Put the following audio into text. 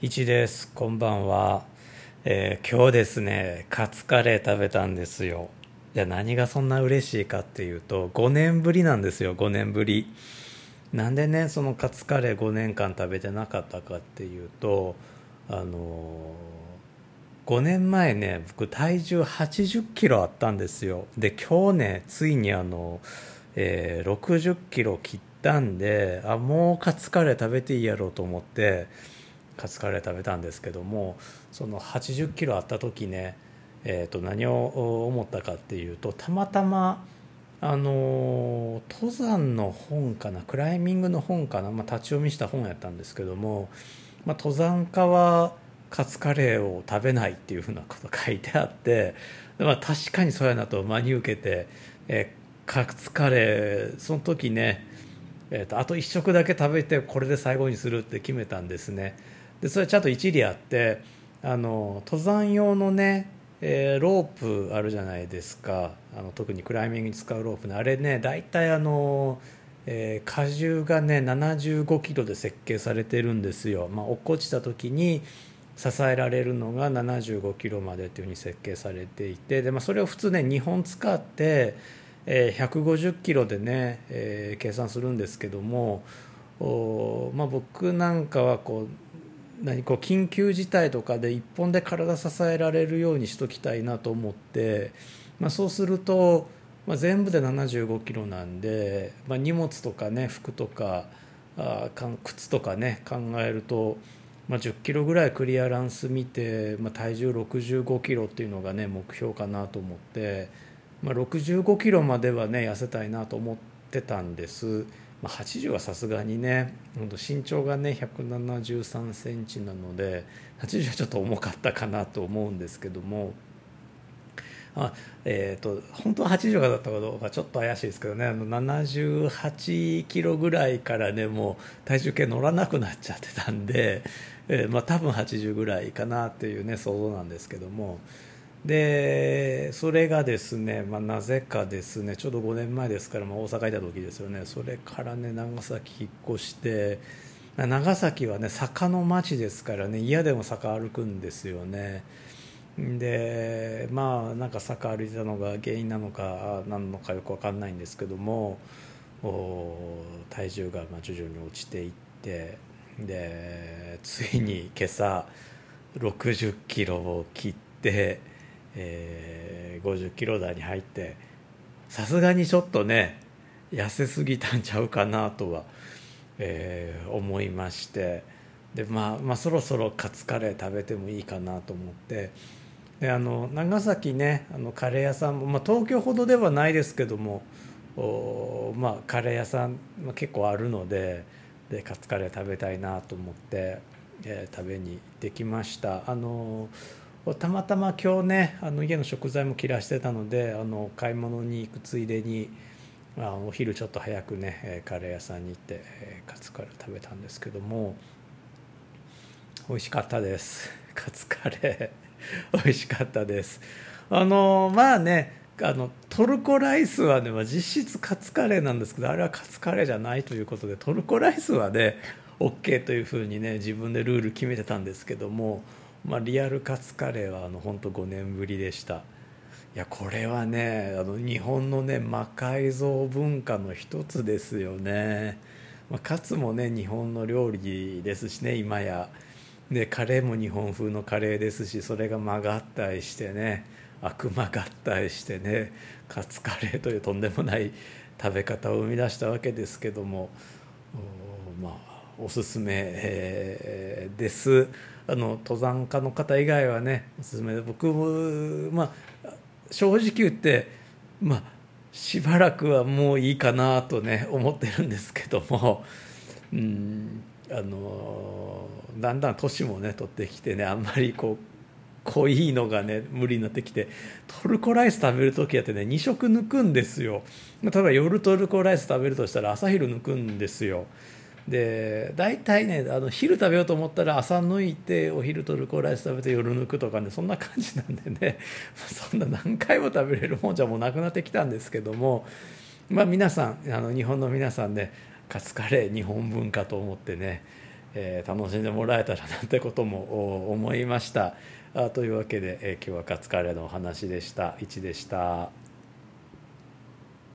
一です。こんばんは、えー今日ですねカツカレー食べたんですよ。いや何がそんな嬉しいかっていうと5年ぶりなんですよ5年ぶり。なんでねそのカツカレー5年間食べてなかったかっていうとあのー5年前ね僕体重80キロあったんですよ。で今日ねついにあの、えー60キロ切ったんであもうカツカレー食べていいやろうと思ってカツカレー食べたんですけどもその80キロあった時ね、えー、と何を思ったかっていうとたまたまあのー登山の本かなクライミングの本かな、まあ、立ち読みした本やったんですけども、まあ、登山家はカツカレーを食べないっていうふうなこと書いてあって、まあ、確かにそうやなと真に受けて、えーカツカレーその時ねえー、とあと1食だけ食べてこれで最後にするって決めたんですね。でそれちゃんと一理あってあの登山用のね、えーロープあるじゃないですか。あの特にクライミングに使うロープね。あれね大体あの、えー荷重がね75キロで設計されてるんですよ、まあ、落っこちた時に支えられるのが75キロまでっていうふうに設計されていてで、まあ、それを普通ね2本使ってえー150キロでね、えー計算するんですけども、おまあ、僕なんかはこう何こう緊急事態とかで一本で体支えられるようにしときたいなと思って、まあ、そうすると、まあ、全部で75キロなんで、まあ、荷物とかね服とかあ靴とかね考えると、ま、10キロぐらいクリアランス見て、ま、体重65キロっていうのがね目標かなと思って、ま、65キロまではね痩せたいなと思ってたんです、まあ、80はさすがにね身長がね173センチなので80はちょっと重かったかなと思うんですけども。あえー、と本当は80だったかどうかちょっと怪しいですけどねあの78キロぐらいからねもう体重計乗らなくなっちゃってたんで、えーまあ、多分80ぐらいかなっていうね想像なんですけどもでそれがですね、まあ、なぜかですねちょうど5年前ですから、まあ、大阪いた時ですよねそれからね長崎引っ越して長崎はね坂の町ですからね嫌でも坂歩くんですよね。でまあなんか坂歩いたのが原因なのか何のかよく分かんないんですけども体重がま徐々に落ちていってでついに今朝60キロを切って、えー50キロ台に入ってさすがにちょっとね痩せすぎたんちゃうかなとは、えー思いまして。で、まあ、まあそろそろカツカレー食べてもいいかなと思って。であの長崎ねあのカレー屋さんも、まあ、東京ほどではないですけどもおまあ、カレー屋さん、まあ、結構あるのででカツカレー食べたいなと思って、えー食べに行ってきました。あのたまたま今日ねあの家の食材も切らしてたのであの買い物に行くついでにあお昼ちょっと早くねカレー屋さんに行って、カツカレー食べたんですけども美味しかったです。カツカレー。美味しかったです。あのまあねあのトルコライスはね、まあ、実質カツカレーなんですけどあれはカツカレーじゃないということでトルコライスはね OK というふうにね自分でルール決めてたんですけども、まあ、リアルカツカレーはあの本当5年ぶりでした。いやこれはねあの日本のね魔改造文化の一つですよね、まあ、カツもね日本の料理ですしね今や。でカレーも日本風のカレーですしそれが曲がったりしてね悪魔合体してねカツカレーというとんでもない食べ方を生み出したわけですけども。まあおすすめ、です。あの登山家の方以外はねおすすめ。で僕もまあ正直言ってまあしばらくはもういいかなとね思ってるんですけどもうんあのだんだん年もね取ってきてねあんまりこう濃いのがね無理になってきてトルコライス食べる時やってね2食抜くんですよ。例えば夜トルコライス食べるとしたら朝昼抜くんですよ。で大体ねあの昼食べようと思ったら朝抜いてお昼トルコライス食べて夜抜くとかねそんな感じなんでね。そんな何回も食べれるもんじゃもうなくなってきたんですけどもまあ皆さんあの日本の皆さんねカツカレー日本文化と思ってね、えー楽しんでもらえたらなんてことも思いました。あというわけで、えー今日はカツカレーのお話でした。1でした。